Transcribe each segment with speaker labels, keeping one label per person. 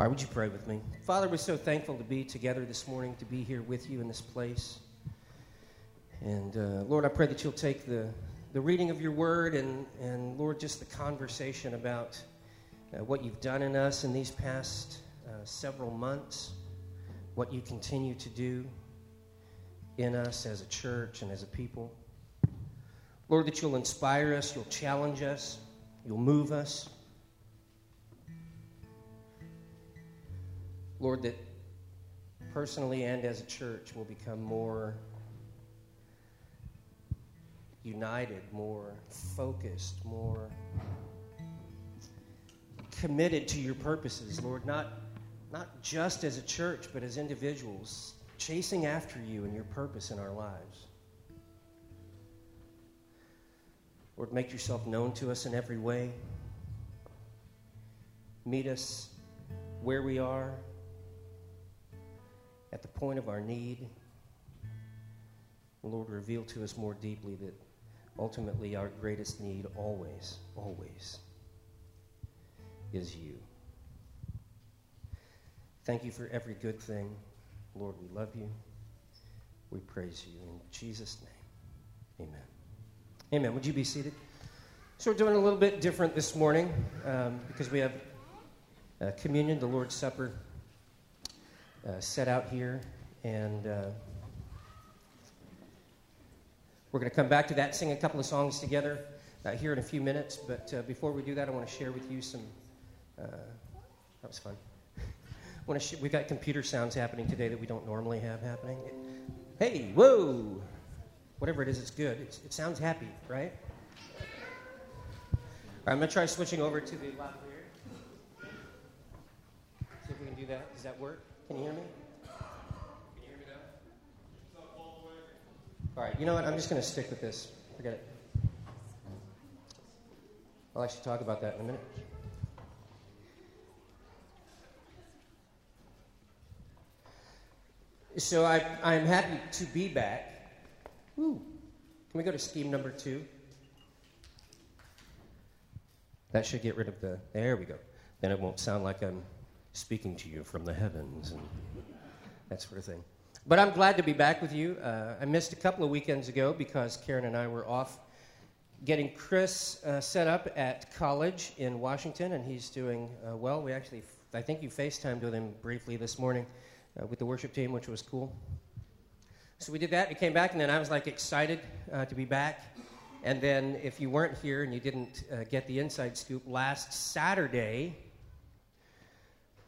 Speaker 1: All right, would you pray with me? Father, we're so thankful to be together this morning, to be here with you in this place. And uh, Lord, I pray that you'll take the, the reading of your word and, and, Lord, just the conversation about uh, what you've done in us in these past uh, several months, what you continue to do in us as a church and as a people. Lord, that you'll inspire us, you'll challenge us, you'll move us. Lord, that personally and as a church will become more united, more focused, more committed to your purposes, Lord, not, not just as a church, but as individuals, chasing after you and your purpose in our lives. Lord, make yourself known to us in every way. Meet us where we are, at the point of our need. Lord, reveal to us more deeply that ultimately our greatest need always, always is you. Thank you for every good thing. Lord, we love you. We praise you. In Jesus' name, amen. Amen. Would you be seated? So, we're doing a little bit different this morning um, because we have uh, communion, the Lord's Supper, uh, set out here. And uh, we're going to come back to that, sing a couple of songs together uh, here in a few minutes. But uh, before we do that, I want to share with you some. Uh, that was fun. sh- we've got computer sounds happening today that we don't normally have happening. Hey, whoa! Whatever it is, it's good. It's, it sounds happy, right? I'm going to try switching over to the lavalier. See if we can do that. Does that work? Can you hear me? Can you hear me now? All right, you know what? I'm just going to stick with this. Forget it. I'll actually talk about that in a minute. So I, I'm happy to be back. Woo. Can we go to scheme number two? That should get rid of the. There we go. Then it won't sound like I'm speaking to you from the heavens and that sort of thing. But I'm glad to be back with you. Uh, I missed a couple of weekends ago because Karen and I were off getting Chris uh, set up at college in Washington, and he's doing uh, well. We actually, I think you FaceTimed with him briefly this morning uh, with the worship team, which was cool. So we did that. We came back, and then I was like excited uh, to be back. And then, if you weren't here and you didn't uh, get the inside scoop, last Saturday,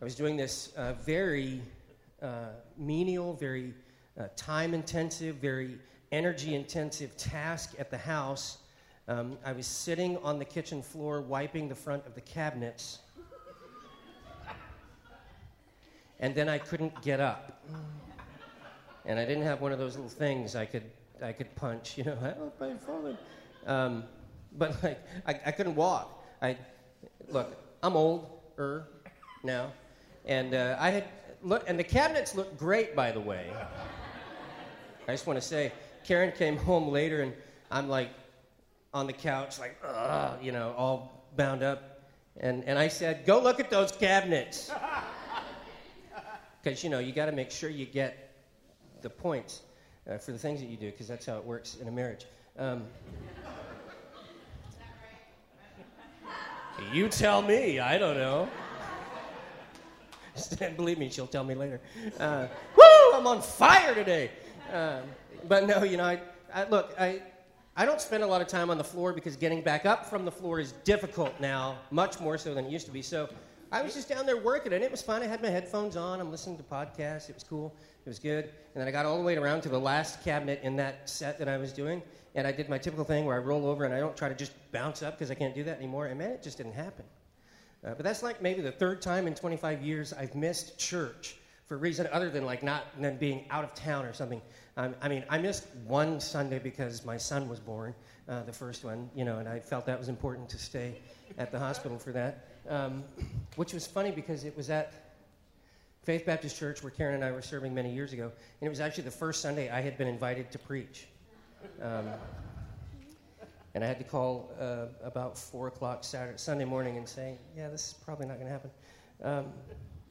Speaker 1: I was doing this uh, very uh, menial, very uh, time intensive, very energy intensive task at the house. Um, I was sitting on the kitchen floor wiping the front of the cabinets. And then I couldn't get up. And I didn't have one of those little things I could, I could punch, you know, help, I'm falling. Um, but like, I, I couldn't walk. I, look, I'm old, er, now. And uh, I had look, and the cabinets look great, by the way. I just want to say, Karen came home later, and I'm like on the couch, like, Ugh, you know, all bound up. And, and I said, Go look at those cabinets. Because, you know, you got to make sure you get the points uh, for the things that you do, because that's how it works in a marriage. Um, you tell me, I don't know. Believe me, she'll tell me later. Uh, woo, I'm on fire today. Um, but no, you know, I, I, look, I, I don't spend a lot of time on the floor because getting back up from the floor is difficult now, much more so than it used to be. So I was just down there working, and it was fine. I had my headphones on. I'm listening to podcasts. It was cool. It was good. And then I got all the way around to the last cabinet in that set that I was doing, and I did my typical thing where I roll over and I don't try to just bounce up because I can't do that anymore. And man, it just didn't happen. Uh, but that's like maybe the third time in 25 years I've missed church for a reason other than like not than being out of town or something. Um, I mean, I missed one Sunday because my son was born, uh, the first one, you know, and I felt that was important to stay at the hospital for that. Um, which was funny because it was at Faith Baptist Church where Karen and I were serving many years ago, and it was actually the first Sunday I had been invited to preach. Um, and I had to call uh, about 4 o'clock Saturday, Sunday morning and say, yeah, this is probably not going to happen. Um,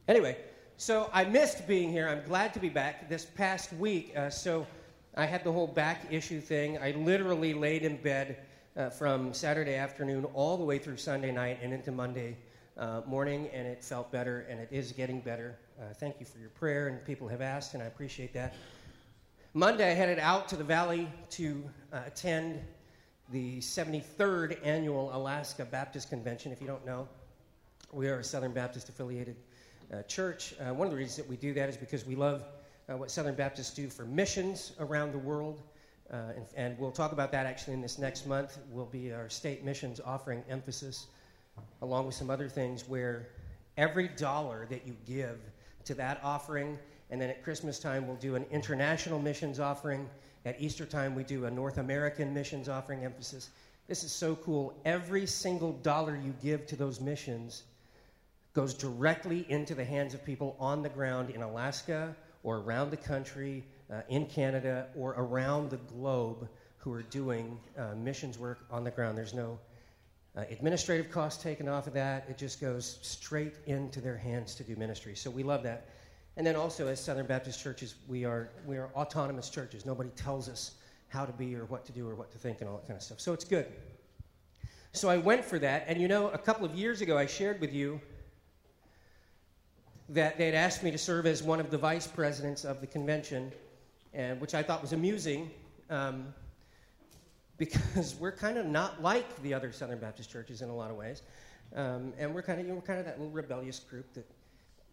Speaker 1: Anyway, so I missed being here. I'm glad to be back this past week. Uh, so I had the whole back issue thing. I literally laid in bed uh, from Saturday afternoon all the way through Sunday night and into Monday uh, morning, and it felt better, and it is getting better. Uh, thank you for your prayer, and people have asked, and I appreciate that. Monday, I headed out to the valley to uh, attend the 73rd annual Alaska Baptist Convention. If you don't know, we are a Southern Baptist affiliated uh, church. Uh, one of the reasons that we do that is because we love uh, what Southern Baptists do for missions around the world. Uh, and, and, we'll talk about that actually in this next month. Will be our state missions offering emphasis, along with some other things where every dollar that you give to that offering, and then at Christmas time, we'll do an international missions offering. At Easter time, we do a North American missions offering emphasis. This is so cool. Every single dollar you give to those missions goes directly into the hands of people on the ground in Alaska or around the country, uh, in Canada, or around the globe who are doing uh, missions work on the ground. There's no uh, administrative costs taken off of that. It just goes straight into their hands to do ministry. So we love that. And then also, as Southern Baptist churches, we are, we are autonomous churches. Nobody tells us how to be or what to do or what to think and all that kind of stuff. So it's good. So I went for that. And you know, a couple of years ago, I shared with you that they had asked me to serve as one of the vice presidents of the convention, and, which I thought was amusing um, because we're kind of not like the other Southern Baptist churches in a lot of ways. Um, and we're kind of you know, we're kind of that little rebellious group that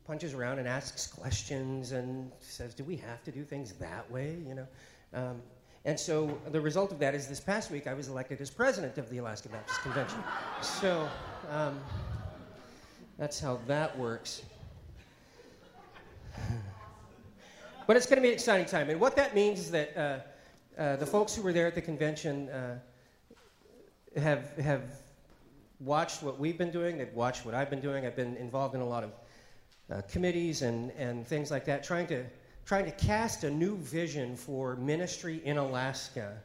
Speaker 1: punches around and asks questions and says, "Do we have to do things that way?" You know. Um, and so the result of that is this past week I was elected as president of the Alaska Baptist Convention. So um, that's how that works. but it's going to be an exciting time. And what that means is that uh, uh, the folks who were there at the convention uh, have, have watched what we've been doing, they've watched what I've been doing. I've been involved in a lot of uh, committees and, and things like that, trying to, trying to cast a new vision for ministry in Alaska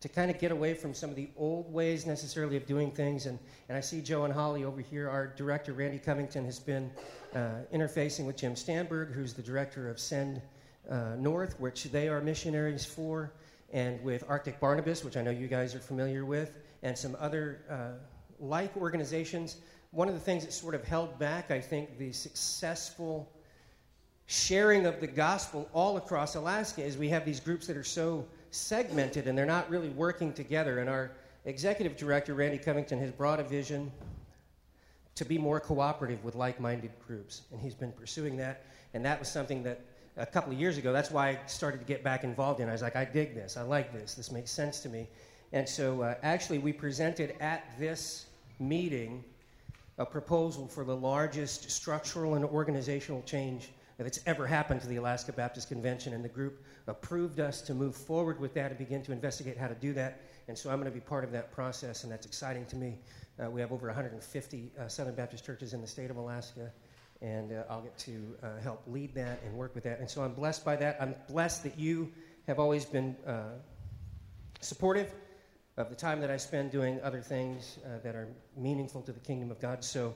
Speaker 1: to kind of get away from some of the old ways necessarily of doing things. And, and I see Joe and Holly over here. Our director, Randy Covington, has been uh, interfacing with Jim Stanberg, who's the director of Send uh, North, which they are missionaries for, and with Arctic Barnabas, which I know you guys are familiar with, and some other uh, like organizations. One of the things that sort of held back, I think, the successful sharing of the gospel all across Alaska is we have these groups that are so segmented and they're not really working together. And our executive director, Randy Covington, has brought a vision to be more cooperative with like minded groups. And he's been pursuing that. And that was something that a couple of years ago, that's why I started to get back involved in. I was like, I dig this. I like this. This makes sense to me. And so uh, actually, we presented at this meeting a proposal for the largest structural and organizational change that's ever happened to the Alaska Baptist Convention, and the group approved us to move forward with that and begin to investigate how to do that. And so I'm going to be part of that process, and that's exciting to me. Uh, we have over 150 uh, Southern Baptist churches in the state of Alaska, and uh, I'll get to uh, help lead that and work with that. And so I'm blessed by that. I'm blessed that you have always been uh, supportive of the time that I spend doing other things uh, that are meaningful to the kingdom of God. So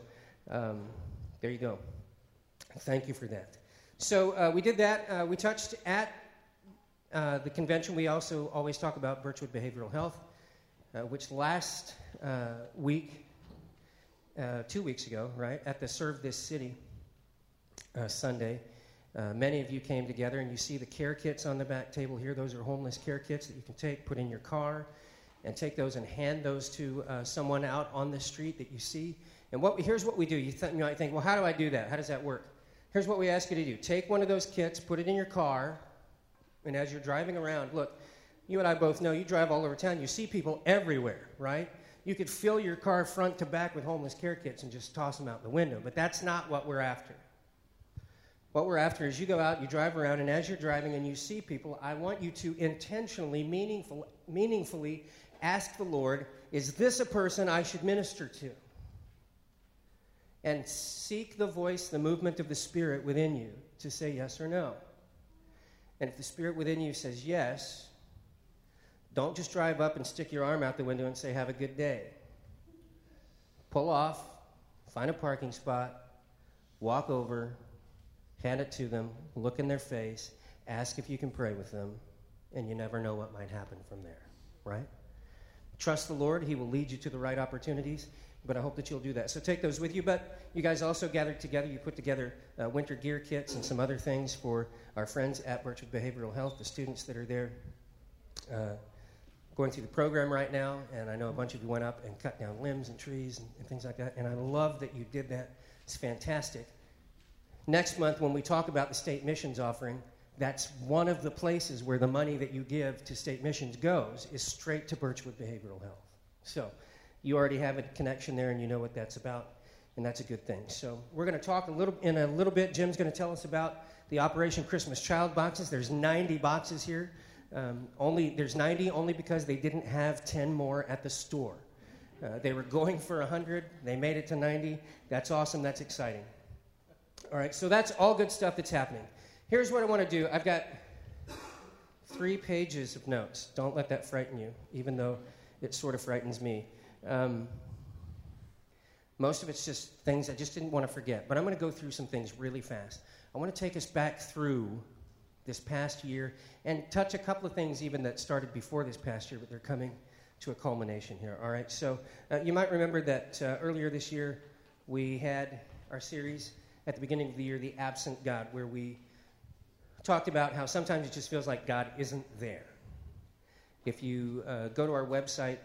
Speaker 1: um, there you go. Thank you for that. So uh, we did that. Uh, we touched at uh, the convention. We also always talk about Birchwood Behavioral Health, uh, which last uh, week, uh, two weeks ago, right, at the Serve This City Sunday, many of you came together and you see the care kits on the back table here. Those are homeless care kits that you can take, put in your car, and take those and hand those to uh, someone out on the street that you see. And what here's what we do. You, th- you might think, well, how do I do that? How does that work? Here's what we ask you to do take one of those kits, put it in your car, and as you're driving around, look, you and I both know you drive all over town, you see people everywhere, right? You could fill your car front to back with homeless care kits and just toss them out the window, but that's not what we're after. What we're after is you go out, you drive around, and as you're driving and you see people, I want you to intentionally, meaningful, meaningfully ask the Lord, is this a person I should minister to? and seek the voice, the movement of the Spirit within you to say yes or no. And if the Spirit within you says yes, don't just drive up and stick your arm out the window and say, Have a good day. Pull off, find a parking spot, walk over, hand it to them, look in their face, ask if you can pray with them, and you never know what might happen from there, right? Trust the Lord, He will lead you to the right opportunities, but I hope that you'll do that. So take those with you. But you guys also gathered together, you put together uh, winter gear kits and some other things for our friends at Birchwood Behavioral Health, the students that are there. Uh, going through the program right now, and I know a bunch of you went up and cut down limbs and trees and, and things like that, and I love that you did that. It's fantastic. Next month, when we talk about the state missions offering, that's one of the places where the money that you give to state missions goes is straight to Birchwood Behavioral Health. So you already have a connection there and you know what that's about, and that's a good thing. So we're going to talk a little in a little bit. Jim's going to tell us about the Operation Christmas Child boxes. There's 90 boxes here. Um, only there's 90 only because they didn't have 10 more at the store. Uh, they were going for 100. They made it to 90. That's awesome. That's exciting. All right, so that's all good stuff that's happening. Here's what I want to do. I've got three pages of notes. Don't let that frighten you, even though it sort of frightens me. Um, most of it's just things I just didn't want to forget. But I'm going to go through some things really fast. I want to take us back through this past year and touch a couple of things even that started before this past year, but they're coming to a culmination here. All right, so uh, you might remember that uh, earlier this year we had our series at the beginning of the year, The Absent God, where we talked about how sometimes it just feels like God isn't there. If you uh, go to our website,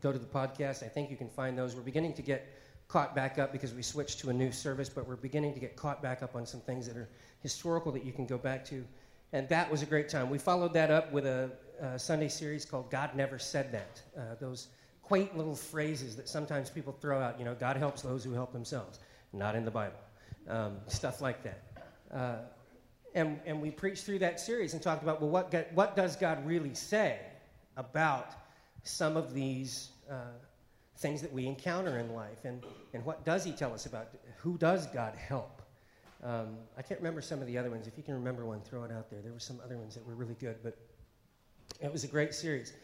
Speaker 1: go to the podcast, I think you can find those. We're beginning to get caught back up because we switched to a new service, but we're beginning to get caught back up on some things that are historical that you can go back to. And that was a great time. We followed that up with a, a Sunday series called God Never Said That. Uh, those quaint little phrases that sometimes people throw out, you know, God helps those who help themselves. Not in the Bible. Um, stuff like that. Uh, and, and we preached through that series and talked about, well, what, God, what does God really say about some of these uh, things that we encounter in life? And, and what does He tell us about? Who does God help? Um, I can't remember some of the other ones. If you can remember one, throw it out there. There were some other ones that were really good, but it was a great series.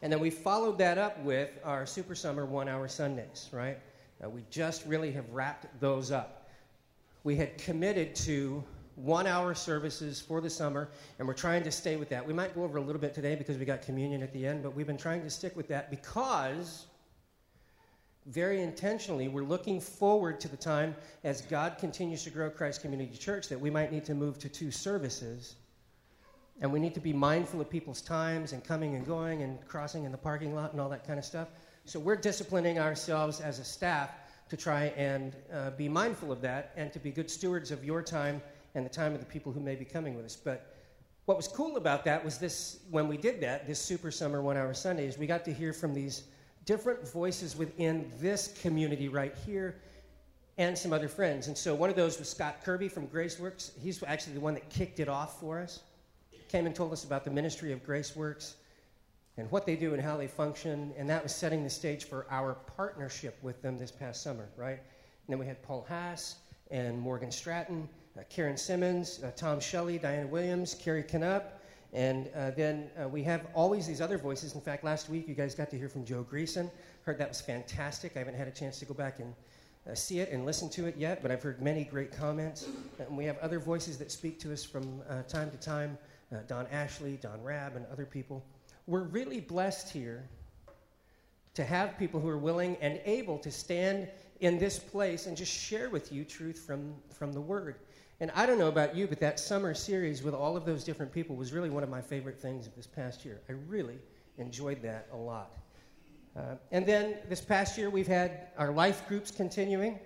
Speaker 1: And then we followed that up with our Super Summer one hour Sundays, right? Uh, we just really have wrapped those up. We had committed to one hour services for the summer, and we're trying to stay with that. We might go over a little bit today because we got communion at the end, but we've been trying to stick with that because very intentionally, we're looking forward to the time as God continues to grow Christ Community Church that we might need to move to two services. And we need to be mindful of people's times and coming and going and crossing in the parking lot and all that kind of stuff. So we're disciplining ourselves as a staff to try and uh, be mindful of that and to be good stewards of your time and the time of the people who may be coming with us. But what was cool about that was this when we did that, this Super Summer One Hour Sundays, we got to hear from these different voices within this community right here and some other friends. And so one of those was Scott Kirby from Graceworks. He's actually the one that kicked it off for us. Came and told us about the ministry of Graceworks and what they do and how they function. And that was setting the stage for our partnership with them this past summer, right? And then we had Paul Haas and Morgan Stratton, Karen Simmons, uh, Tom Shelley, Diana Williams, Carrie Knupp, and uh, then uh, we have always these other voices. In fact, last week you guys got to hear from Joe Greason. Heard that was fantastic. I haven't had a chance to go back and uh, see it and listen to it yet, but I've heard many great comments. And we have other voices that speak to us from uh, time to time uh, Don Ashley, Don Rabb, and other people. We're really blessed here to have people who are willing and able to stand in this place and just share with you truth from, from the Word. And I don't know about you, but that summer series with all of those different people was really one of my favorite things of this past year. I really enjoyed that a lot. Uh, and then this past year, we've had our life groups continuing.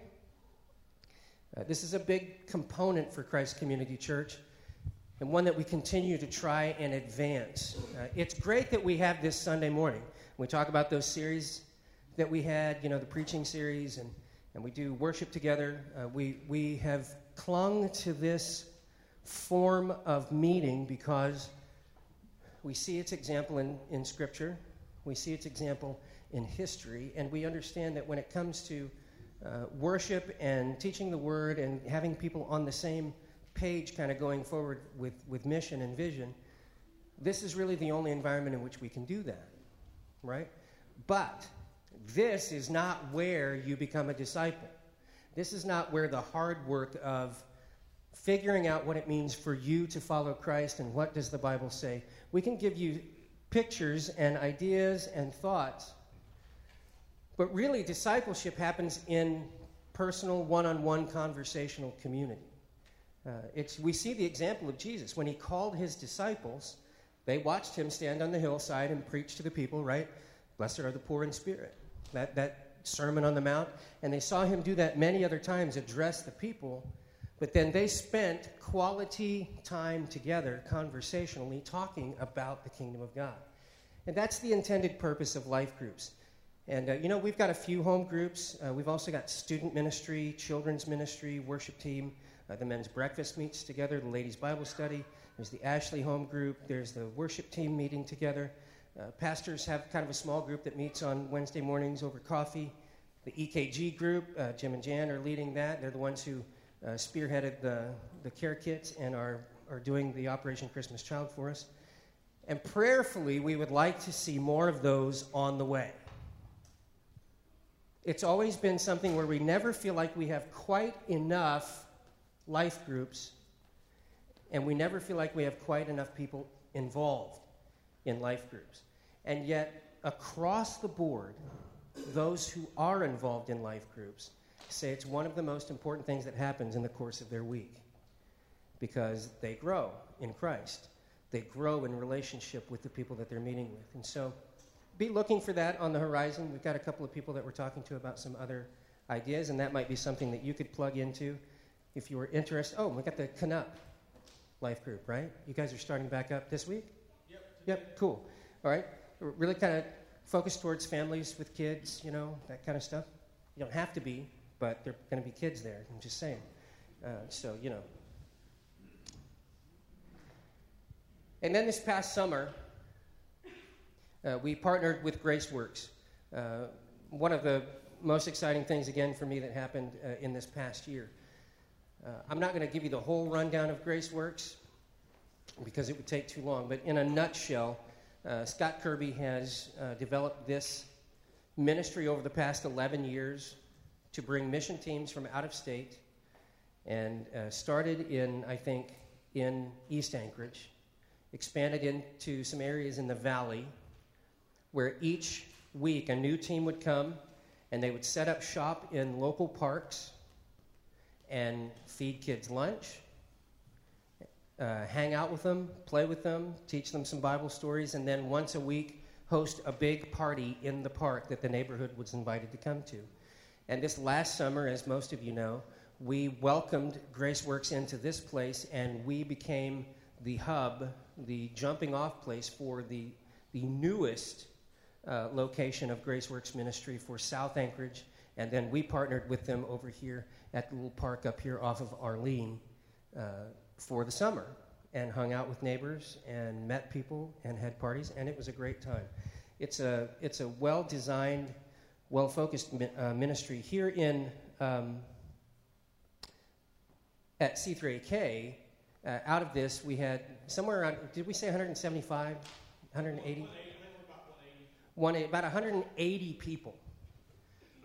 Speaker 1: Uh, this is a big component for Christ Community Church and one that we continue to try and advance. Uh, it's great that we have this Sunday morning. We talk about those series that we had, you know, the preaching series, and, and we do worship together. Uh, we, we have clung to this form of meeting because we see its example in, in Scripture, we see its example in history, and we understand that when it comes to uh, worship and teaching the Word and having people on the same page, kind of going forward with, with mission and vision, this is really the only environment in which we can do that, right? But this is not where you become a disciple. This is not where the hard work of figuring out what it means for you to follow Christ and what does the Bible say. We can give you pictures and ideas and thoughts. But really, discipleship happens in personal, one on one conversational community. Uh, it's, we see the example of Jesus. When he called his disciples, they watched him stand on the hillside and preach to the people, right? Blessed are the poor in spirit. That, that Sermon on the Mount. And they saw him do that many other times, address the people. But then they spent quality time together, conversationally, talking about the kingdom of God. And that's the intended purpose of life groups. And, uh, you know, we've got a few home groups. Uh, we've also got student ministry, children's ministry, worship team. Uh, the men's breakfast meets together, the ladies' Bible study. There's the Ashley home group. There's the worship team meeting together. Uh, pastors have kind of a small group that meets on Wednesday mornings over coffee. The EKG group, uh, Jim and Jan are leading that. They're the ones who uh, spearheaded the, the care kits and are, are doing the Operation Christmas Child for us. And prayerfully, we would like to see more of those on the way. It's always been something where we never feel like we have quite enough life groups, and we never feel like we have quite enough people involved in life groups. And yet, across the board, those who are involved in life groups say it's one of the most important things that happens in the course of their week because they grow in Christ. They grow in relationship with the people that they're meeting with. And so be looking for that on the horizon. We've got a couple of people that we're talking to about some other ideas, and that might be something that you could plug into if you were interested. Oh, we got the Canup life group, right? You guys are starting back up this week?
Speaker 2: Yep.
Speaker 1: Yep, cool. All right. Really kind of focused towards families with kids, you know, that kind of stuff. You don't have to be, but there are going to be kids there. I'm just saying. Uh, so, you know. And then this past summer, uh, we partnered with GraceWorks. Uh, one of the most exciting things, again, for me that happened uh, in this past year. Uh, I'm not going to give you the whole rundown of GraceWorks because it would take too long, but in a nutshell, uh, Scott Kirby has uh, developed this ministry over the past 11 years to bring mission teams from out of state and uh, started in, I think, in East Anchorage, expanded into some areas in the valley where each week a new team would come and they would set up shop in local parks and feed kids lunch uh, hang out with them, play with them, teach them some Bible stories, and then once a week host a big party in the park that the neighborhood was invited to come to. And this last summer, as most of you know, we welcomed GraceWorks into this place and we became the hub, the jumping off place for the, the newest uh, location of GraceWorks Ministry for South Anchorage. And then we partnered with them over here at the little park up here off of Arlene. Uh, for the summer and hung out with neighbors and met people and had parties, and it was a great time. It's a, it's a well designed, well focused mi- uh, ministry. Here in um, at C3AK, uh, out of this, we had somewhere around, did we say 175, 180? 180. About 180 people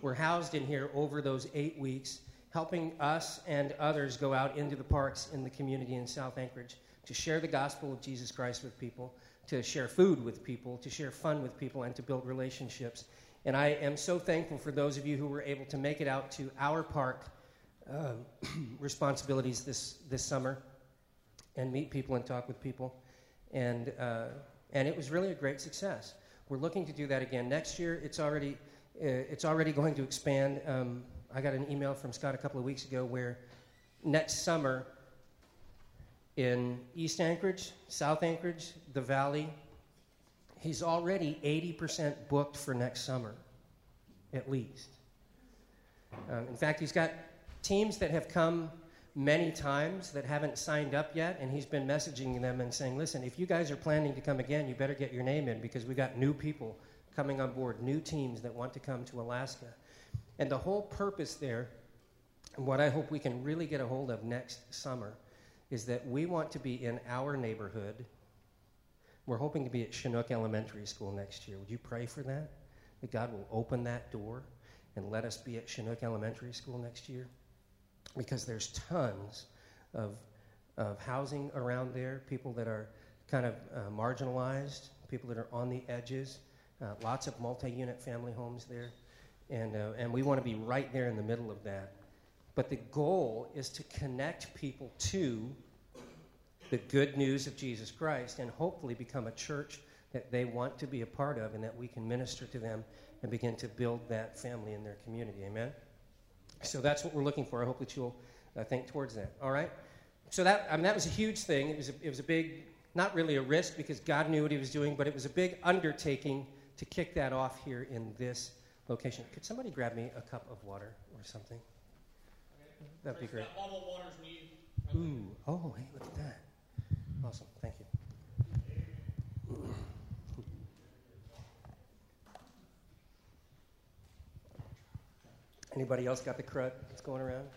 Speaker 1: were housed in here over those eight weeks helping us and others go out into the parks in the community in South Anchorage to share the gospel of Jesus Christ with people, to share food with people, to share fun with people, and to build relationships. And I am so thankful for those of you who were able to make it out to our park uh, responsibilities this, this summer and meet people and talk with people. And, uh, and it was really a great success. We're looking to do that again next year. It's already, uh, it's already going to expand. Um, I got an email from Scott a couple of weeks ago where next summer in East Anchorage, South Anchorage, the Valley, he's already 80% booked for next summer, at least. Um, in fact, he's got teams that have come many times that haven't signed up yet, and he's been messaging them and saying, listen, if you guys are planning to come again, you better get your name in because we got new people coming on board, new teams that want to come to Alaska. And the whole purpose there, and what I hope we can really get a hold of next summer, is that we want to be in our neighborhood. We're hoping to be at Chinook Elementary School next year. Would you pray for that? That God will open that door and let us be at Chinook Elementary School next year? Because there's tons of, of housing around there, people that are kind of uh, marginalized, people that are on the edges, uh, lots of multi unit family homes there. And, uh, and we want to be right there in the middle of that. But the goal is to connect people to the good news of Jesus Christ and hopefully become a church that they want to be a part of and that we can minister to them and begin to build that family in their community. Amen? So that's what we're looking for. I hope that you'll uh, think towards that. All right? So that, I mean, that was a huge thing. It was a, it was a big, not really a risk because God knew what he was doing, but it was a big undertaking to kick that off here in this location. Could somebody grab me a cup of water or something? That'd be great. Ooh, oh, hey, look at that. Awesome, thank you. Anybody else got the crud that's going around?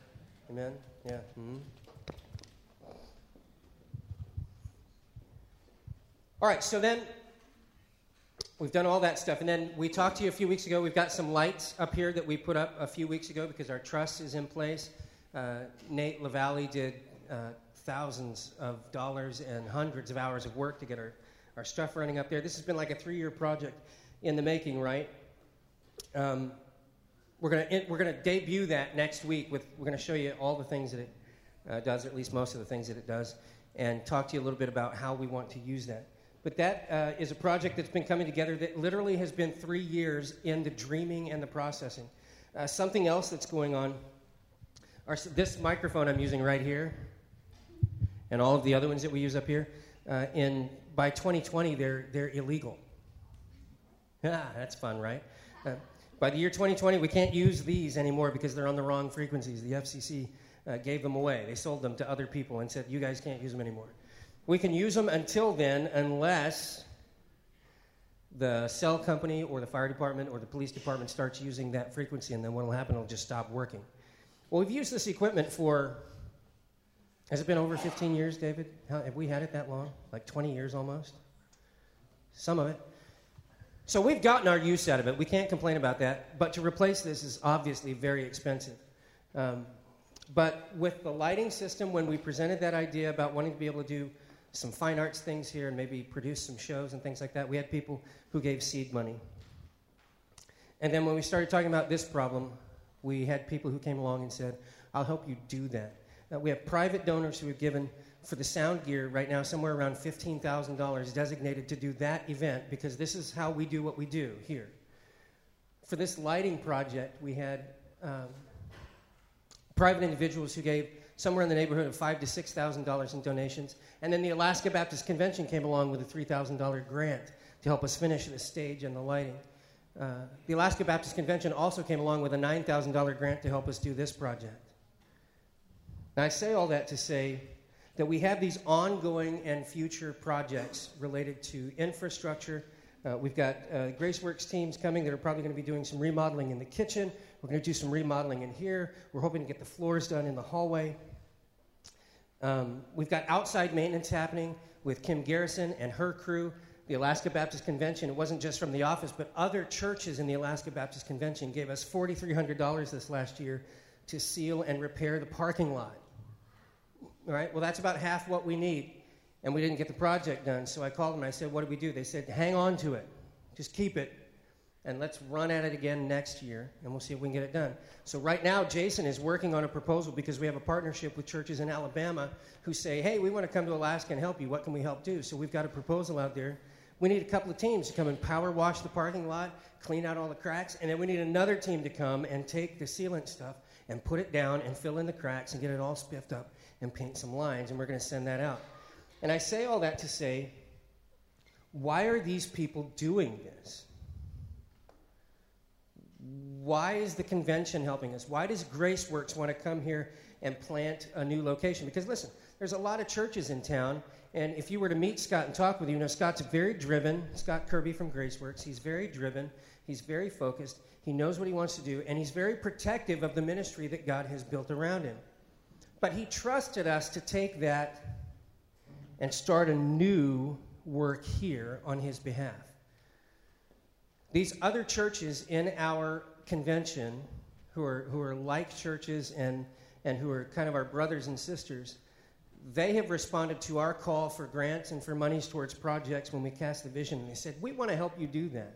Speaker 1: Amen? Yeah. Mm-hmm. All right, so then we've done all that stuff. And then we talked to you a few weeks ago. We've got some lights up here that we put up a few weeks ago because our truss is in place. Uh, Nate LaValle did uh, thousands of dollars and hundreds of hours of work to get our, our stuff running up there. This has been like a three year project in the making, right? Um, we're going we're gonna debut that next week. With, we're going to show you all the things that it uh, does, or at least most of the things that it does, and talk to you a little bit about how we want to use that. But that uh, is a project that's been coming together that literally has been three years in the dreaming and the processing. Uh, something else that's going on our, this microphone I'm using right here, and all of the other ones that we use up here, uh, in by 2020 they're they're illegal. Ah, that's fun, right? Uh, by the year 2020, we can't use these anymore because they're on the wrong frequencies. The FCC uh, gave them away. They sold them to other people and said, "You guys can't use them anymore." We can use them until then, unless the cell company or the fire department or the police department starts using that frequency, and then what will happen? It'll just stop working. Well, we've used this equipment for, has it been over 15 years, David? How, have we had it that long? Like 20 years almost? Some of it. So we've gotten our use out of it. We can't complain about that. But to replace this is obviously very expensive. Um, but with the lighting system, when we presented that idea about wanting to be able to do some fine arts things here and maybe produce some shows and things like that, we had people who gave seed money. And then when we started talking about this problem, we had people who came along and said, I'll help you do that. Uh, we have private donors who have given for the sound gear right now somewhere around $15,000 designated to do that event because this is how we do what we do here. For this lighting project, we had um, private individuals who gave somewhere in the neighborhood of five to six thousand dollars in donations, and then the Alaska Baptist Convention came along with a three thousand dollar grant to help us finish the stage and the lighting. Uh, the Alaska Baptist Convention also came along with a $9,000 grant to help us do this project. Now, I say all that to say that we have these ongoing and future projects related to infrastructure. Uh, we've got uh, GraceWorks teams coming that are probably going to be doing some remodeling in the kitchen. We're going to do some remodeling in here. We're hoping to get the floors done in the hallway. Um, we've got outside maintenance happening with Kim Garrison and her crew the Alaska Baptist Convention, it wasn't just from the office, but other churches in the Alaska Baptist Convention gave us $4,300 this last year to seal and repair the parking lot. All right, well, that's about half what we need. And we didn't get the project done. So I called them and I said, What do we do? They said, Hang on to it. Just keep it. And let's run at it again next year and we'll see if we can get it done. So, right now, Jason is working on a proposal because we have a partnership with churches in Alabama who say, Hey, we want to come to Alaska and help you. What can we help do? So, we've got a proposal out there we need a couple of teams to come and power wash the parking lot, clean out all the cracks, and then we need another team to come and take the sealant stuff and put it down and fill in the cracks and get it all spiffed up and paint some lines, and we're going to send that out. And I say all that to say, why are these people doing this? Why is the convention helping us? Why does Grace Works want to come here and plant a new location? Because listen, there's a lot of churches in town, and if you were to meet Scott and talk with you, you know, Scott's very driven. Scott Kirby from Grace Works, He's very driven. He's very focused. He knows what he wants to do, and he's very protective of the ministry that God has built around him. But he trusted us to take that and start a new work here on his behalf. These other churches in our convention, who are, who are like churches and, and who are kind of our brothers and sisters, they have responded to our call for grants and for monies towards projects when we cast the vision, and they said, We want to help you do that.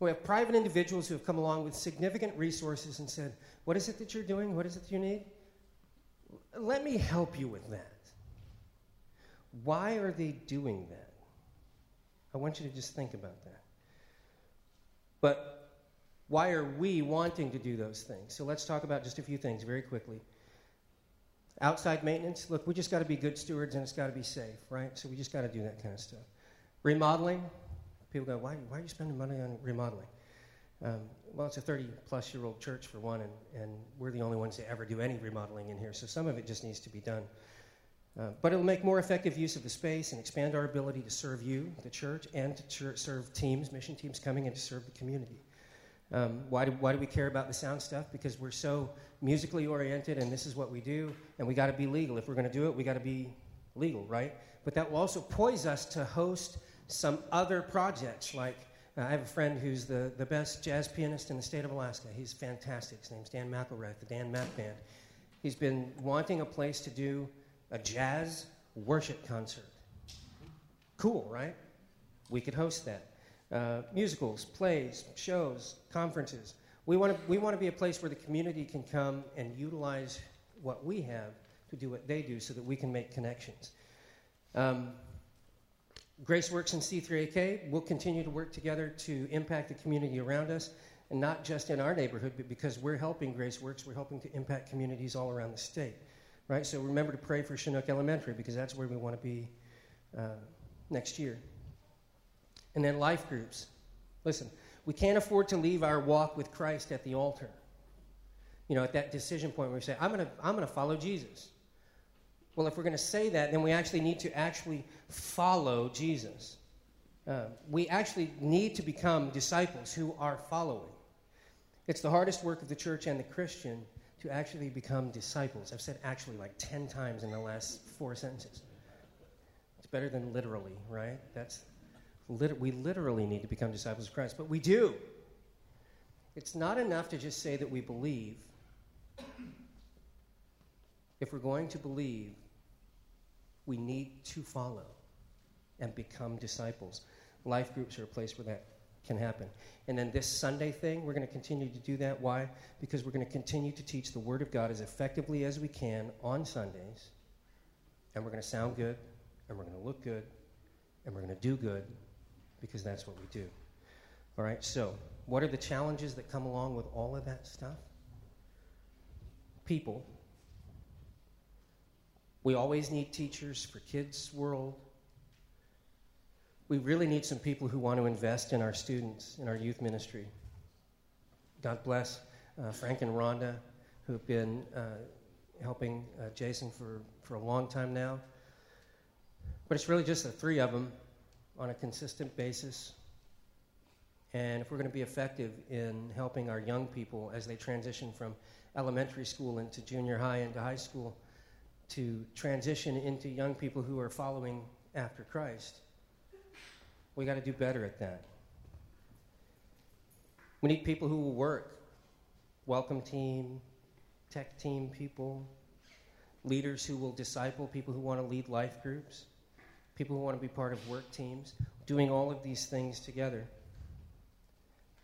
Speaker 1: We have private individuals who have come along with significant resources and said, What is it that you're doing? What is it that you need? Let me help you with that. Why are they doing that? I want you to just think about that. But why are we wanting to do those things? So let's talk about just a few things very quickly. Outside maintenance, look, we just got to be good stewards and it's got to be safe, right? So we just got to do that kind of stuff. Remodeling, people go, why, why are you spending money on remodeling? Um, well, it's a 30 plus year old church for one, and, and we're the only ones that ever do any remodeling in here, so some of it just needs to be done. Uh, but it'll make more effective use of the space and expand our ability to serve you, the church, and to serve teams, mission teams coming in to serve the community. Um, why, do, why do we care about the sound stuff? Because we're so musically oriented and this is what we do, and we got to be legal. If we're going to do it, we got to be legal, right? But that will also poise us to host some other projects. Like, uh, I have a friend who's the, the best jazz pianist in the state of Alaska. He's fantastic. His name's Dan McElrath, the Dan Mac Band. He's been wanting a place to do a jazz worship concert. Cool, right? We could host that. Uh, musicals, plays, shows, conferences. We want, to, we want to be a place where the community can come and utilize what we have to do what they do so that we can make connections. Um, GraceWorks and C3AK will continue to work together to impact the community around us, and not just in our neighborhood, but because we're helping Grace Works, we're helping to impact communities all around the state right? So remember to pray for Chinook Elementary because that's where we want to be uh, next year. And then life groups. Listen, we can't afford to leave our walk with Christ at the altar. You know, at that decision point where we say, I'm going to I'm going to follow Jesus. Well, if we're going to say that, then we actually need to actually follow Jesus. Uh, we actually need to become disciples who are following. It's the hardest work of the church and the Christian to actually become disciples. I've said actually like 10 times in the last four sentences. It's better than literally, right? That's lit- we literally need to become disciples of Christ, but we do. It's not enough to just say that we believe. If we're going to believe, we need to follow and become disciples. Life groups are a place where that can happen. And then this Sunday thing, we're going to continue to do that. Why? Because we're going to continue to teach the Word of God as effectively as we can on Sundays. And we're going to sound good, and we're going to look good, and we're going to do good because that's what we do. All right, so what are the challenges that come along with all of that stuff? People. We always need teachers for kids' world, we really need some people who want to invest in our students, in our youth ministry. God bless uh, Frank and Rhonda, who have been uh, helping uh, Jason for, for a long time now. But it's really just the three of them on a consistent basis. And if we're going to be effective in helping our young people as they transition from elementary school into junior high into high school to transition into young people who are following after Christ, we got to do better at that. We need people who will work, welcome team, tech team people, leaders who will disciple people who want to lead life groups, people who want to be part of work teams, doing all of these things together.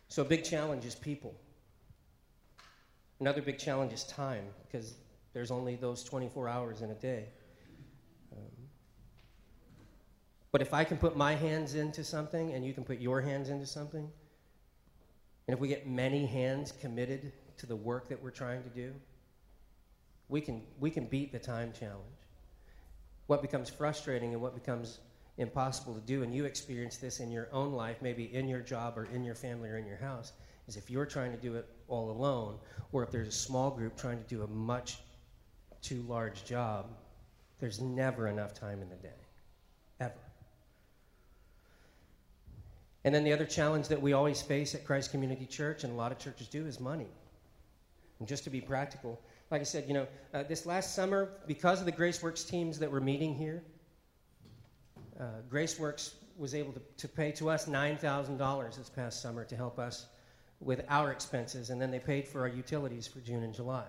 Speaker 1: So, a big challenge is people. Another big challenge is time, because there's only those 24 hours in a day. But if I can put my hands into something and you can put your hands into something, and if we get many hands committed to the work that we're trying to do, we can, we can beat the time challenge. What becomes frustrating and what becomes impossible to do, and you experience this in your own life, maybe in your job or in your family or in your house, is if you're trying to do it all alone, or if there's a small group trying to do a much too large job, there's never enough time in the day. Ever. And then the other challenge that we always face at Christ Community Church, and a lot of churches do, is money. And just to be practical, like I said, you know, uh, this last summer, because of the GraceWorks teams that were meeting here, uh, GraceWorks was able to, to pay to us $9,000 this past summer to help us with our expenses, and then they paid for our utilities for June and July.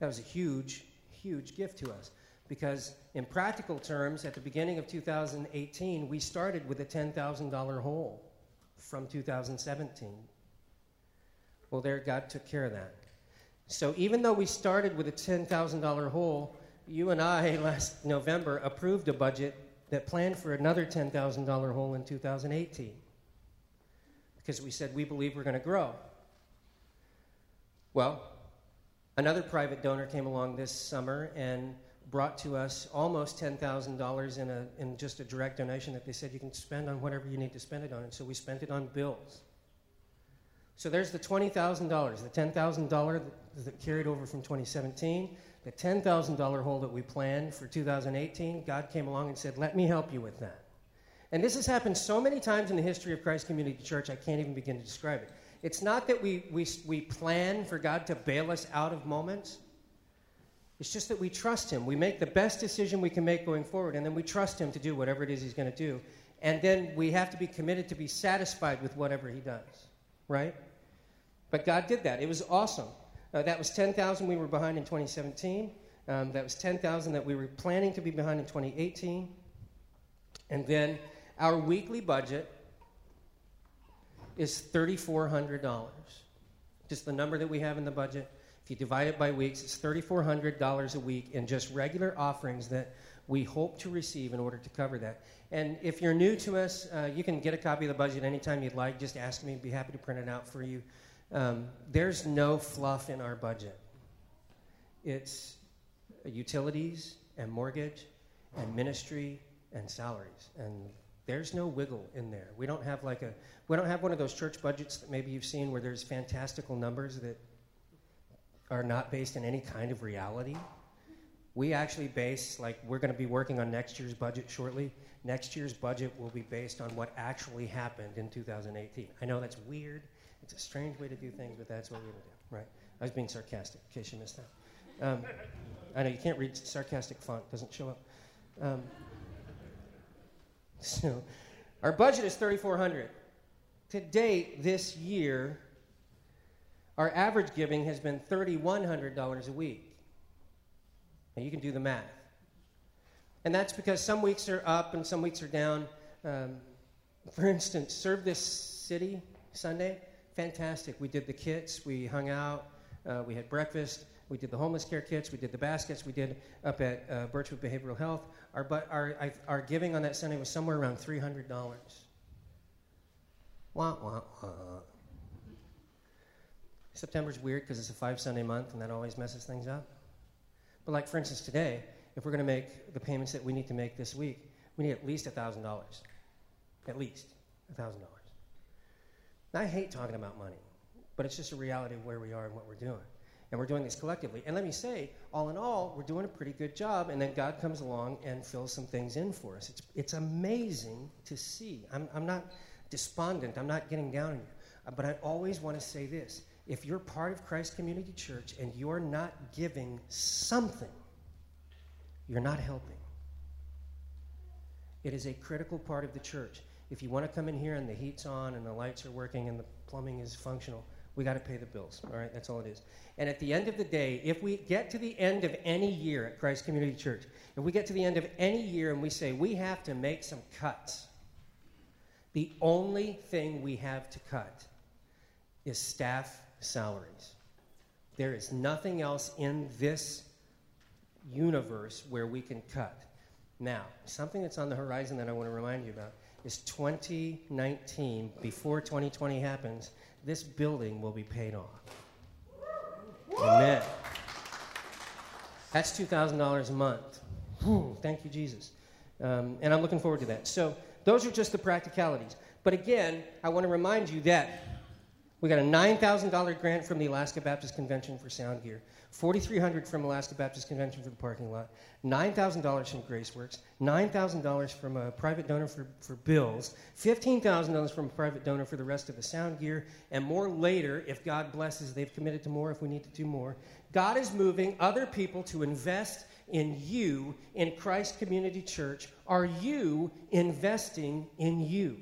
Speaker 1: That was a huge, huge gift to us because, in practical terms, at the beginning of 2018, we started with a $10,000 hole from 2017. Well, there, God took care of that. So, even though we started with a $10,000 hole, you and I last November approved a budget that planned for another $10,000 hole in 2018 because we said we believe we're going to grow. Well, another private donor came along this summer and brought to us almost $10,000 in, a, in just a direct donation that they said you can spend on whatever you need to spend it on. And so we spent it on bills. So there's the $20,000, the $10,000 that, carried over from 2017, the $10,000 hole that we planned for 2018. God came along and said, Let me help you with that. And this has happened so many times in the history of Christ Community Church, I can't even begin to describe it. It's not that we, we, we plan for God to bail us out of moments. It's just that we trust Him. We make the best decision we can make going forward, and then we trust Him to do whatever it is He's going to do. And then we have to be committed to be satisfied with whatever He does, right? But God did that. It was awesome. Uh, that was 10,000 we were behind in 2017. Um, that was 10,000 that we were planning to be behind in 2018. And then our weekly budget is $3,400. Just the number that we have in the budget. If you divide it by weeks, it's $3,400 a week in just regular offerings that we hope to receive in order to cover that. And if you're new to us, uh, you can get a copy of the budget anytime you'd like. Just ask me, I'd be happy to print it out for you. Um, there's no fluff in our budget. It's utilities and mortgage and ministry and salaries. And there's no wiggle in there. We don't have like a we don't have one of those church budgets that maybe you've seen where there's fantastical numbers that are not based in any kind of reality. We actually base like we're going to be working on next year's budget shortly. Next year's budget will be based on what actually happened in 2018. I know that's weird. It's a strange way to do things, but that's what we're going to do, right? I was being sarcastic, in case you missed that. Um, I know you can't read sarcastic font; doesn't show up. Um, so, our budget is 3,400. To date, this year, our average giving has been $3,100 a week. Now you can do the math. And that's because some weeks are up and some weeks are down. Um, for instance, Serve This City Sunday, fantastic. We did the kits, we hung out, uh, we had breakfast, we did the homeless care kits, we did the baskets, we did up at uh, Birchwood Behavioral Health. Our, our, our giving on that Sunday was somewhere around $300. Wah, wah, wah. September's weird because it's a five Sunday month and that always messes things up. But, like, for instance, today, if we're going to make the payments that we need to make this week, we need at least $1,000. At least $1,000. I hate talking about money, but it's just a reality of where we are and what we're doing and we're doing this collectively. And let me say, all in all, we're doing a pretty good job, and then God comes along and fills some things in for us. It's, it's amazing to see. I'm, I'm not despondent, I'm not getting down on you, but I always want to say this. If you're part of Christ Community Church and you're not giving something, you're not helping. It is a critical part of the church. If you want to come in here and the heat's on and the lights are working and the plumbing is functional, we got to pay the bills. All right, that's all it is. And at the end of the day, if we get to the end of any year at Christ Community Church, if we get to the end of any year and we say we have to make some cuts, the only thing we have to cut is staff salaries. There is nothing else in this universe where we can cut. Now, something that's on the horizon that I want to remind you about is 2019, before 2020 happens, this building will be paid off. Amen. That's $2,000 a month. Thank you, Jesus. Um, and I'm looking forward to that. So, those are just the practicalities. But again, I want to remind you that we got a $9,000 grant from the Alaska Baptist Convention for sound gear. 4,300 from Alaska Baptist Convention for the parking lot, $9,000 from GraceWorks, $9,000 from a private donor for, for bills, $15,000 from a private donor for the rest of the sound gear, and more later, if God blesses, they've committed to more if we need to do more. God is moving other people to invest in you in Christ Community Church. Are you investing in you?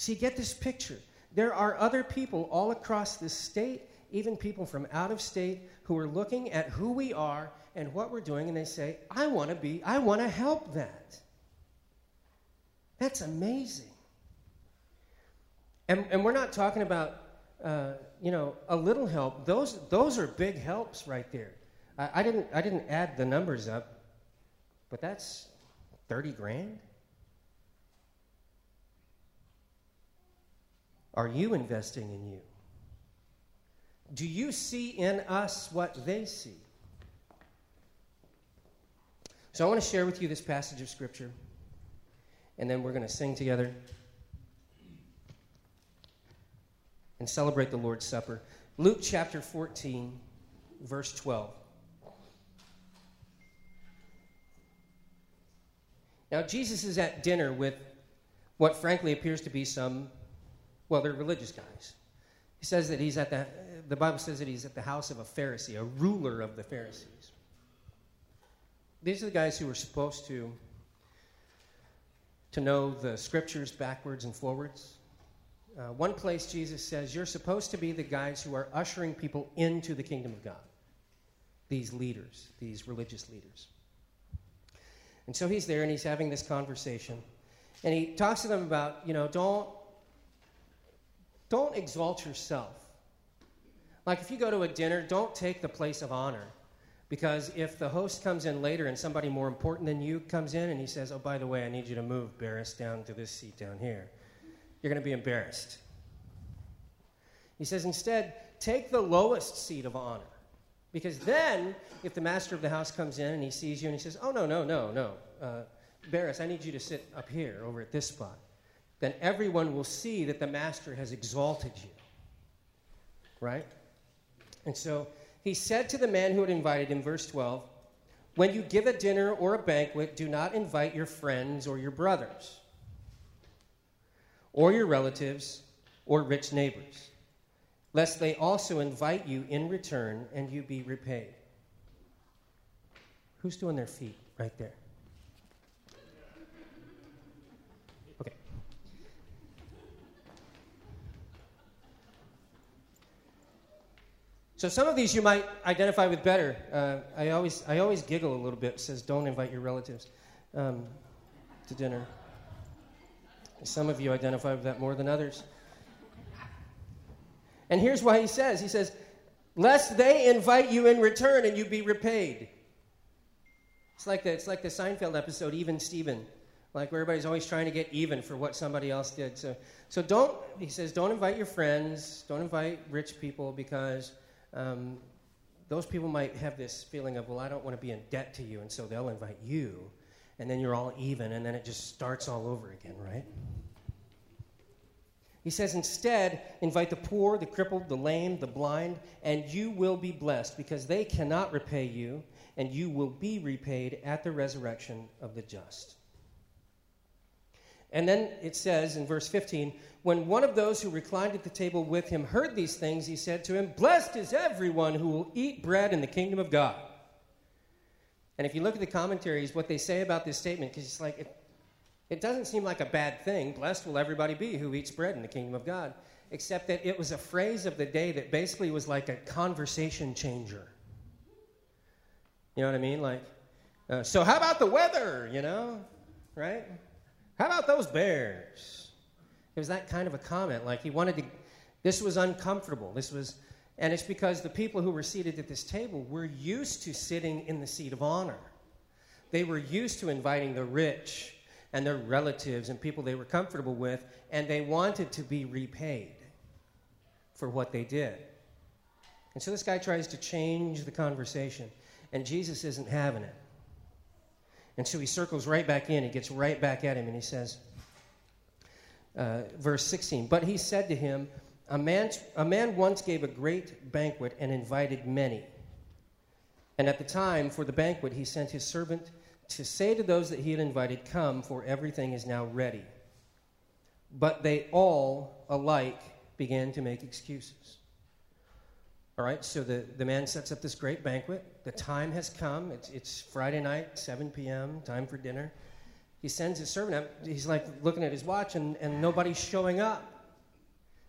Speaker 1: See, get this picture. There are other people all across this state even people from out of state who are looking at who we are and what we're doing, and they say, I want to be, I want to help that. That's amazing. And, and we're not talking about, uh, you know, a little help. Those, those are big helps right there. I, I, didn't, I didn't add the numbers up, but that's 30 grand. Are you investing in you? Do you see in us what they see? So I want to share with you this passage of Scripture, and then we're going to sing together and celebrate the Lord's Supper. Luke chapter 14, verse 12. Now, Jesus is at dinner with what frankly appears to be some, well, they're religious guys. He says that he's at the, the Bible says that he's at the house of a Pharisee, a ruler of the Pharisees. These are the guys who were supposed to, to know the scriptures backwards and forwards. Uh, one place Jesus says, You're supposed to be the guys who are ushering people into the kingdom of God. These leaders, these religious leaders. And so he's there and he's having this conversation. And he talks to them about, you know, don't, don't exalt yourself. Like if you go to a dinner, don't take the place of honor. Because if the host comes in later and somebody more important than you comes in and he says, Oh, by the way, I need you to move Barris down to this seat down here, you're going to be embarrassed. He says, Instead, take the lowest seat of honor. Because then, if the master of the house comes in and he sees you and he says, Oh, no, no, no, no, uh, Barris, I need you to sit up here over at this spot, then everyone will see that the master has exalted you. Right? And so he said to the man who had invited him, verse 12, When you give a dinner or a banquet, do not invite your friends or your brothers, or your relatives, or rich neighbors, lest they also invite you in return and you be repaid. Who's doing their feet right there? So some of these you might identify with better. Uh, I, always, I always giggle a little bit. It says, don't invite your relatives um, to dinner. Some of you identify with that more than others. And here's why he says, he says, lest they invite you in return and you be repaid. It's like the, it's like the Seinfeld episode, Even Steven, like where everybody's always trying to get even for what somebody else did. So, so don't, he says, don't invite your friends, don't invite rich people because um, those people might have this feeling of, well, I don't want to be in debt to you, and so they'll invite you, and then you're all even, and then it just starts all over again, right? He says, instead, invite the poor, the crippled, the lame, the blind, and you will be blessed because they cannot repay you, and you will be repaid at the resurrection of the just. And then it says in verse 15, when one of those who reclined at the table with him heard these things, he said to him, Blessed is everyone who will eat bread in the kingdom of God. And if you look at the commentaries, what they say about this statement, because it's like, it, it doesn't seem like a bad thing. Blessed will everybody be who eats bread in the kingdom of God. Except that it was a phrase of the day that basically was like a conversation changer. You know what I mean? Like, uh, so how about the weather, you know? Right? How about those bears? It was that kind of a comment. Like he wanted to, this was uncomfortable. This was, and it's because the people who were seated at this table were used to sitting in the seat of honor. They were used to inviting the rich and their relatives and people they were comfortable with, and they wanted to be repaid for what they did. And so this guy tries to change the conversation, and Jesus isn't having it. And so he circles right back in. He gets right back at him and he says, uh, verse 16, But he said to him, a man, a man once gave a great banquet and invited many. And at the time for the banquet, he sent his servant to say to those that he had invited, Come, for everything is now ready. But they all alike began to make excuses. All right, so the, the man sets up this great banquet. The time has come. It's, it's Friday night, 7 p.m., time for dinner. He sends his servant out. He's like looking at his watch, and, and nobody's showing up.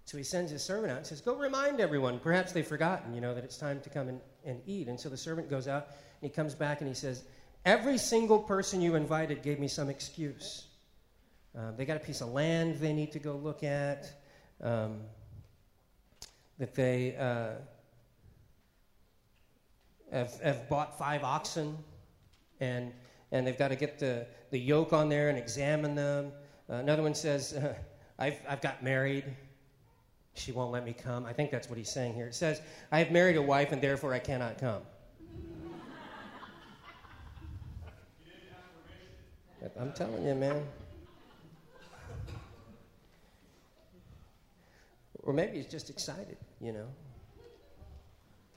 Speaker 1: So he sends his servant out and says, Go remind everyone. Perhaps they've forgotten, you know, that it's time to come and, and eat. And so the servant goes out and he comes back and he says, Every single person you invited gave me some excuse. Uh, they got a piece of land they need to go look at. Um, that they uh, have, have bought five oxen and, and they've got to get the, the yoke on there and examine them. Uh, another one says, uh, I've, I've got married. She won't let me come. I think that's what he's saying here. It says, I have married a wife and therefore I cannot come. I'm telling you, man. Or maybe he's just excited, you know.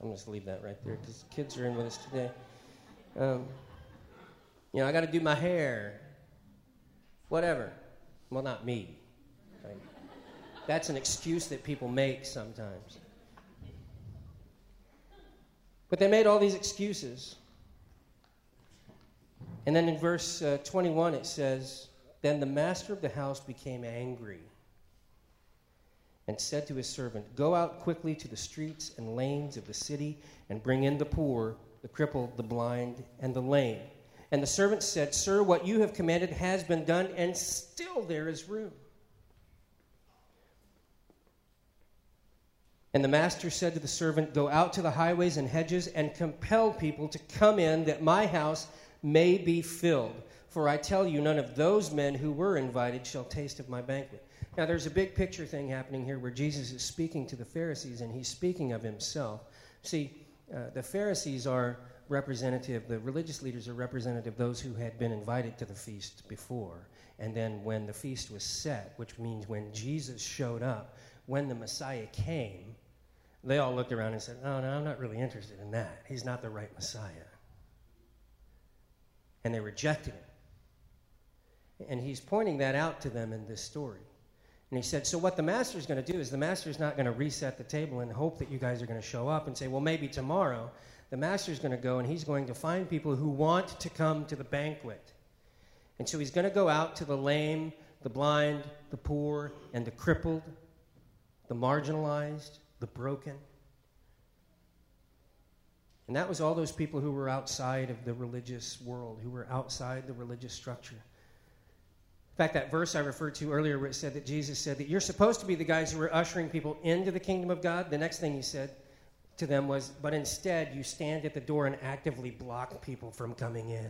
Speaker 1: I'm to leave that right there because kids are in with us today. Um, you know, I got to do my hair. Whatever. Well, not me. Right? That's an excuse that people make sometimes. But they made all these excuses. And then in verse uh, 21, it says, Then the master of the house became angry and said to his servant, Go out quickly to the streets and lanes of the city and bring in the poor, the crippled, the blind, and the lame. And the servant said, Sir, what you have commanded has been done, and still there is room. And the master said to the servant, Go out to the highways and hedges and compel people to come in, that my house may be filled. For I tell you, none of those men who were invited shall taste of my banquet. Now, there's a big picture thing happening here where Jesus is speaking to the Pharisees and he's speaking of himself. See, uh, the Pharisees are representative, the religious leaders are representative of those who had been invited to the feast before. And then when the feast was set, which means when Jesus showed up, when the Messiah came, they all looked around and said, Oh, no, I'm not really interested in that. He's not the right Messiah. And they rejected him. And he's pointing that out to them in this story. And he said, So, what the master's going to do is the master's not going to reset the table and hope that you guys are going to show up and say, Well, maybe tomorrow. The master's going to go and he's going to find people who want to come to the banquet. And so he's going to go out to the lame, the blind, the poor, and the crippled, the marginalized, the broken. And that was all those people who were outside of the religious world, who were outside the religious structure. In fact, that verse I referred to earlier, where it said that Jesus said that you're supposed to be the guys who are ushering people into the kingdom of God, the next thing he said to them was, but instead you stand at the door and actively block people from coming in.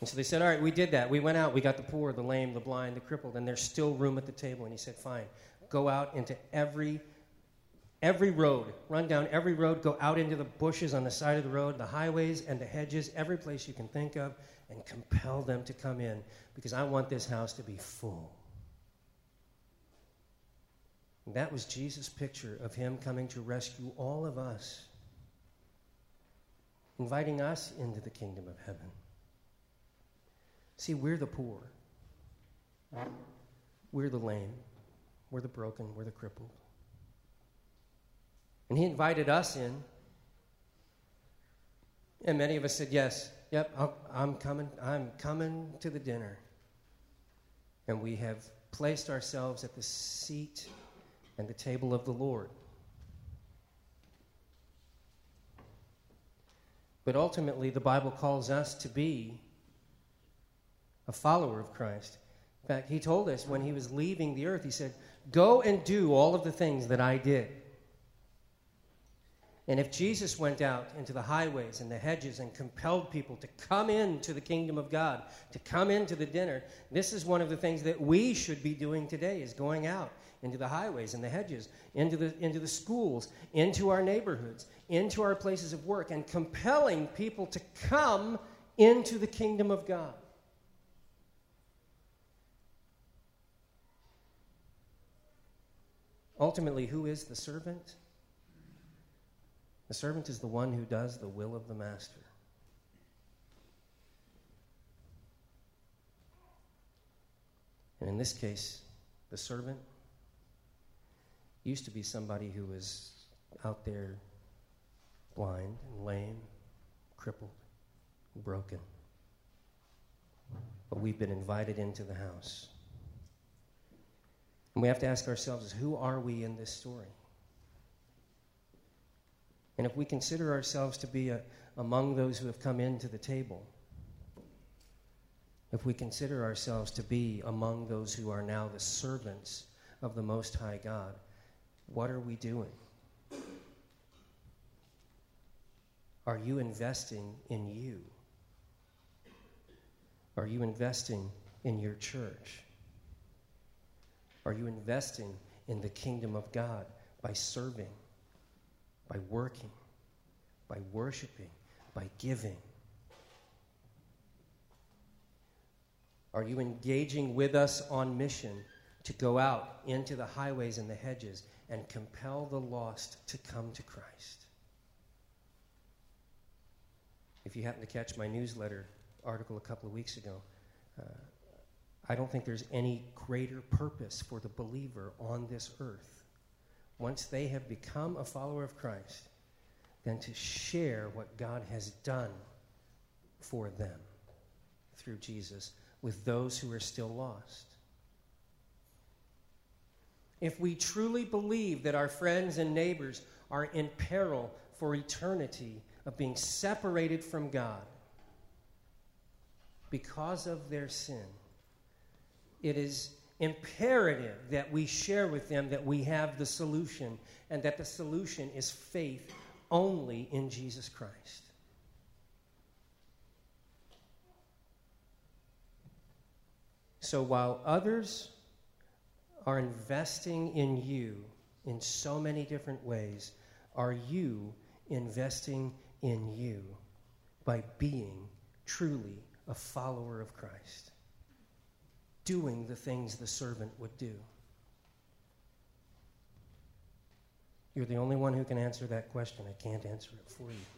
Speaker 1: And so they said, All right, we did that. We went out, we got the poor, the lame, the blind, the crippled, and there's still room at the table. And he said, Fine, go out into every every road, run down every road, go out into the bushes on the side of the road, the highways and the hedges, every place you can think of, and compel them to come in because I want this house to be full. And that was Jesus' picture of him coming to rescue all of us, inviting us into the kingdom of heaven. See, we're the poor, we're the lame, we're the broken, we're the crippled. And he invited us in. And many of us said, Yes, yep, i am coming. I'm coming to the dinner. And we have placed ourselves at the seat and the table of the Lord. But ultimately, the Bible calls us to be a follower of Christ. In fact, he told us when he was leaving the earth, he said, Go and do all of the things that I did. And if Jesus went out into the highways and the hedges and compelled people to come into the kingdom of God, to come into the dinner, this is one of the things that we should be doing today is going out into the highways and the hedges, into the, into the schools, into our neighborhoods, into our places of work, and compelling people to come into the kingdom of God. Ultimately, who is the servant? The servant is the one who does the will of the master. And in this case, the servant used to be somebody who was out there blind and lame, crippled, broken. but we've been invited into the house. And we have to ask ourselves who are we in this story? And if we consider ourselves to be a, among those who have come into the table, if we consider ourselves to be among those who are now the servants of the Most High God, what are we doing? Are you investing in you? Are you investing in your church? Are you investing in the kingdom of God by serving, by working, by worshiping, by giving? Are you engaging with us on mission to go out into the highways and the hedges and compel the lost to come to Christ? If you happen to catch my newsletter article a couple of weeks ago, uh, I don't think there's any greater purpose for the believer on this earth, once they have become a follower of Christ, than to share what God has done for them through Jesus with those who are still lost. If we truly believe that our friends and neighbors are in peril for eternity of being separated from God because of their sin, it is imperative that we share with them that we have the solution and that the solution is faith only in Jesus Christ. So while others are investing in you in so many different ways, are you investing in you by being truly a follower of Christ? Doing the things the servant would do? You're the only one who can answer that question. I can't answer it for you.